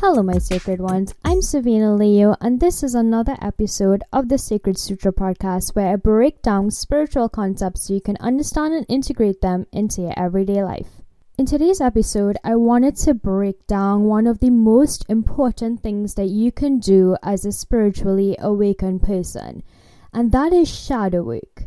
Hello, my sacred ones. I'm Savina Leo, and this is another episode of the Sacred Sutra podcast where I break down spiritual concepts so you can understand and integrate them into your everyday life. In today's episode, I wanted to break down one of the most important things that you can do as a spiritually awakened person, and that is shadow work.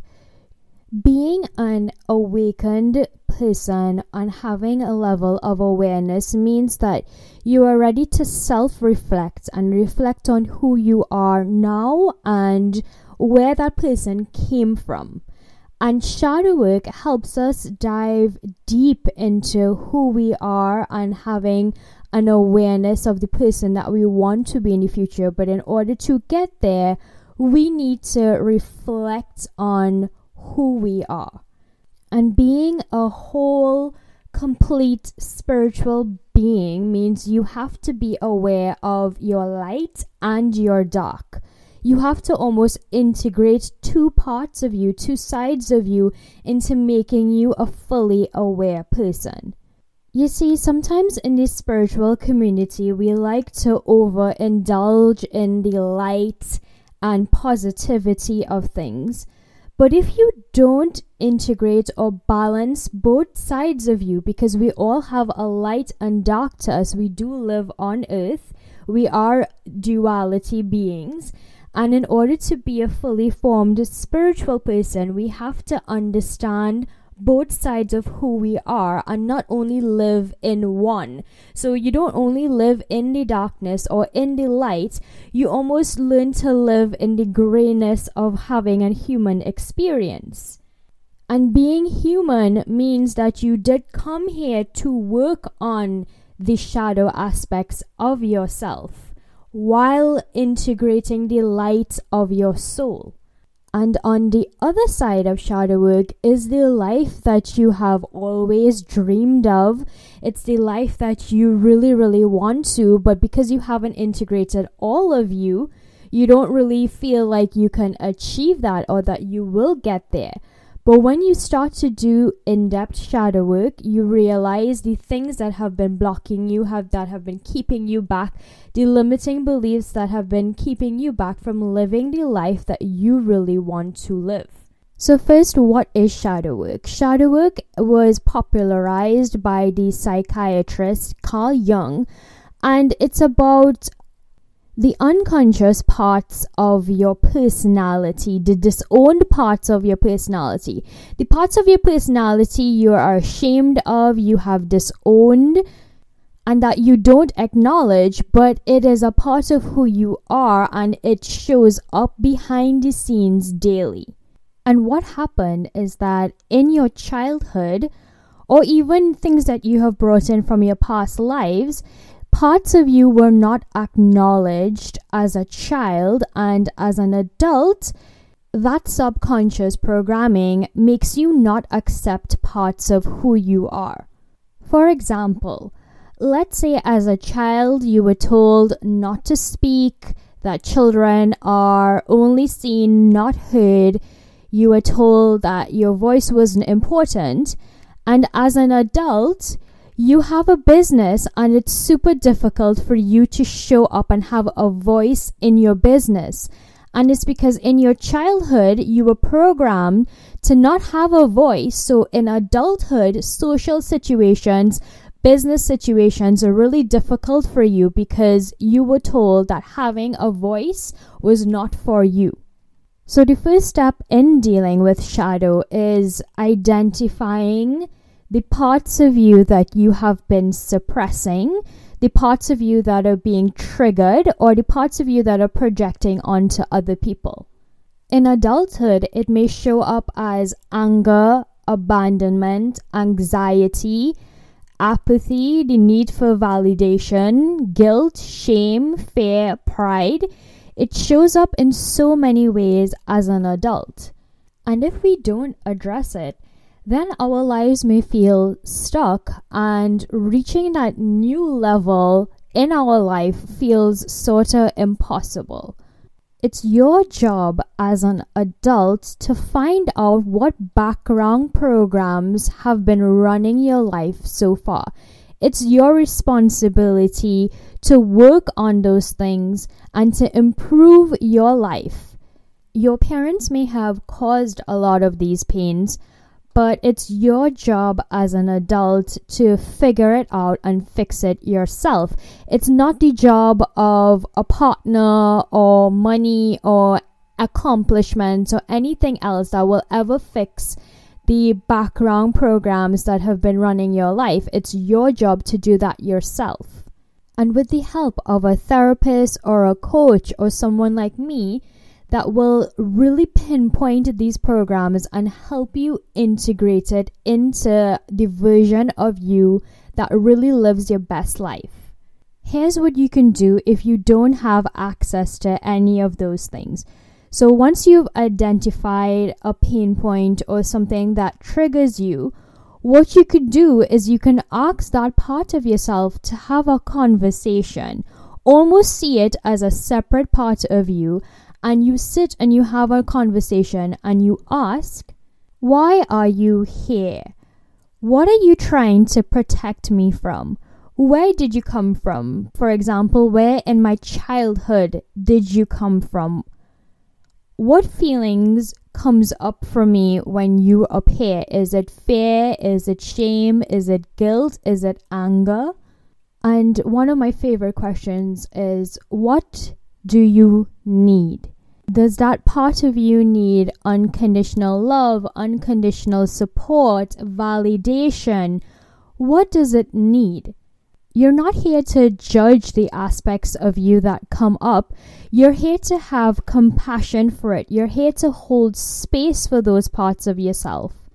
Being an awakened person and having a level of awareness means that you are ready to self reflect and reflect on who you are now and where that person came from. And shadow work helps us dive deep into who we are and having an awareness of the person that we want to be in the future. But in order to get there, we need to reflect on who we are. And being a whole, complete spiritual being means you have to be aware of your light and your dark. You have to almost integrate two parts of you, two sides of you, into making you a fully aware person. You see, sometimes in this spiritual community, we like to overindulge in the light and positivity of things. But if you don't integrate or balance both sides of you, because we all have a light and dark to us, we do live on earth, we are duality beings. And in order to be a fully formed spiritual person, we have to understand both sides of who we are and not only live in one. So you don't only live in the darkness or in the light, you almost learn to live in the grayness of having a human experience. And being human means that you did come here to work on the shadow aspects of yourself while integrating the light of your soul. And on the other side of shadow work is the life that you have always dreamed of. It's the life that you really, really want to, but because you haven't integrated all of you, you don't really feel like you can achieve that or that you will get there. But when you start to do in-depth shadow work, you realize the things that have been blocking you have that have been keeping you back, the limiting beliefs that have been keeping you back from living the life that you really want to live. So first, what is shadow work? Shadow work was popularized by the psychiatrist Carl Jung and it's about the unconscious parts of your personality, the disowned parts of your personality, the parts of your personality you are ashamed of, you have disowned, and that you don't acknowledge, but it is a part of who you are and it shows up behind the scenes daily. And what happened is that in your childhood, or even things that you have brought in from your past lives, parts of you were not acknowledged as a child and as an adult, that subconscious programming makes you not accept parts of who you are. For example, let's say as a child you were told not to speak, that children are only seen, not heard. You were told that your voice wasn't important. And as an adult, you have a business and it's super difficult for you to show up and have a voice in your business. And it's because in your childhood, you were programmed to not have a voice. So in adulthood, social situations, business situations are really difficult for you because you were told that having a voice was not for you. So the first step in dealing with shadow is identifying the parts of you that you have been suppressing, the parts of you that are being triggered, or the parts of you that are projecting onto other people. In adulthood, it may show up as anger, abandonment, anxiety, apathy, the need for validation, guilt, shame, fear, pride. It shows up in so many ways as an adult. And if we don't address it, then our lives may feel stuck and reaching that new level in our life feels sort of impossible. It's your job as an adult to find out what background programs have been running your life so far. It's your responsibility to work on those things and to improve your life. Your parents may have caused a lot of these pains, but it's your job as an adult to figure it out and fix it yourself. It's not the job of a partner or money or accomplishments or anything else that will ever fix the background programs that have been running your life. It's your job to do that yourself. And with the help of a therapist or a coach or someone like me, that will really pinpoint these programs and help you integrate it into the version of you that really lives your best life. Here's what you can do if you don't have access to any of those things. So, once you've identified a pain point or something that triggers you, what you could do is you can ask that part of yourself to have a conversation. Almost see it as a separate part of you and you sit and you have a conversation and you ask, Why are you here? What are you trying to protect me from? Where did you come from? For example, where in my childhood did you come from? What feelings comes up for me when you appear? Is it fear? Is it shame? Is it guilt? Is it anger? And one of my favorite questions is what do you need? Does that part of you need unconditional love, unconditional support, validation? What does it need? You're not here to judge the aspects of you that come up. You're here to have compassion for it. You're here to hold space for those parts of yourself.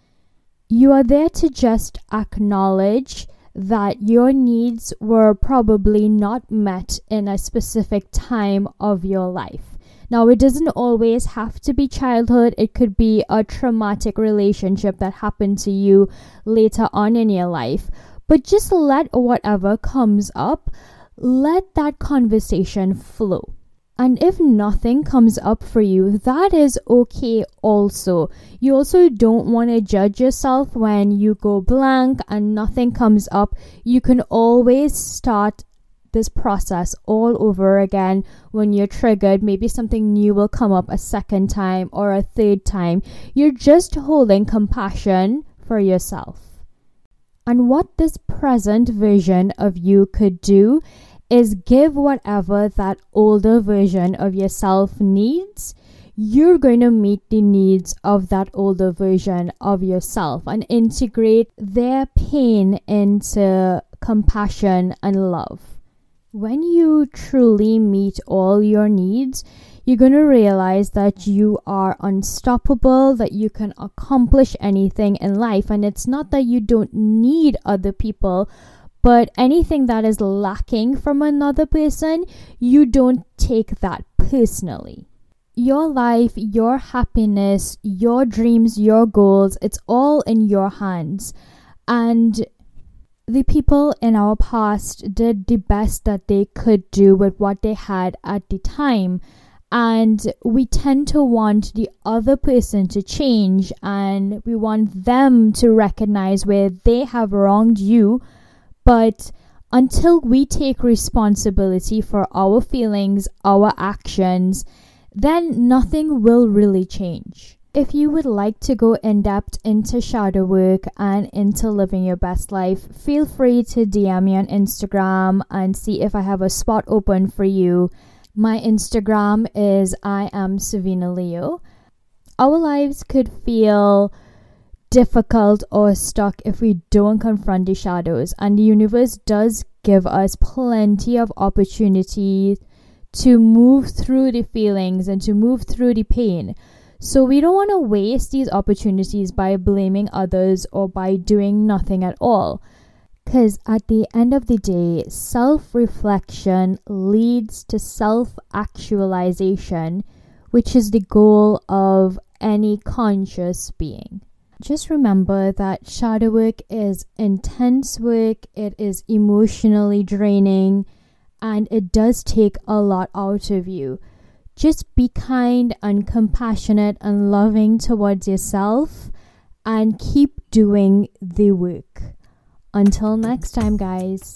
You are there to just acknowledge that your needs were probably not met in a specific time of your life. Now, it doesn't always have to be childhood, it could be a traumatic relationship that happened to you later on in your life. But just let whatever comes up, let that conversation flow. And if nothing comes up for you, that is okay also. You also don't want to judge yourself when you go blank and nothing comes up. You can always start this process all over again when you're triggered. Maybe something new will come up a second time or a third time. You're just holding compassion for yourself. And what this present vision of you could do is give whatever that older version of yourself needs. You're going to meet the needs of that older version of yourself and integrate their pain into compassion and love. When you truly meet all your needs, you're going to realize that you are unstoppable, that you can accomplish anything in life. And it's not that you don't need other people, but anything that is lacking from another person, you don't take that personally. Your life, your happiness, your dreams, your goals, it's all in your hands. And the people in our past did the best that they could do with what they had at the time. And we tend to want the other person to change and we want them to recognize where they have wronged you but until we take responsibility for our feelings, our actions, then nothing will really change. If you would like to go in depth into shadow work and into living your best life, feel free to DM me on Instagram and see if I have a spot open for you. My Instagram is I am Savina Leo. Our lives could feel difficult or stuck if we don't confront the shadows. And the universe does give us plenty of opportunities to move through the feelings and to move through the pain. So we don't want to waste these opportunities by blaming others or by doing nothing at all. Because at the end of the day, self reflection leads to self actualization, which is the goal of any conscious being just remember that shadow work is intense work, it is emotionally draining, and it does take a lot out of you. Just be kind and compassionate and loving towards yourself and keep doing the work. Until next time, guys.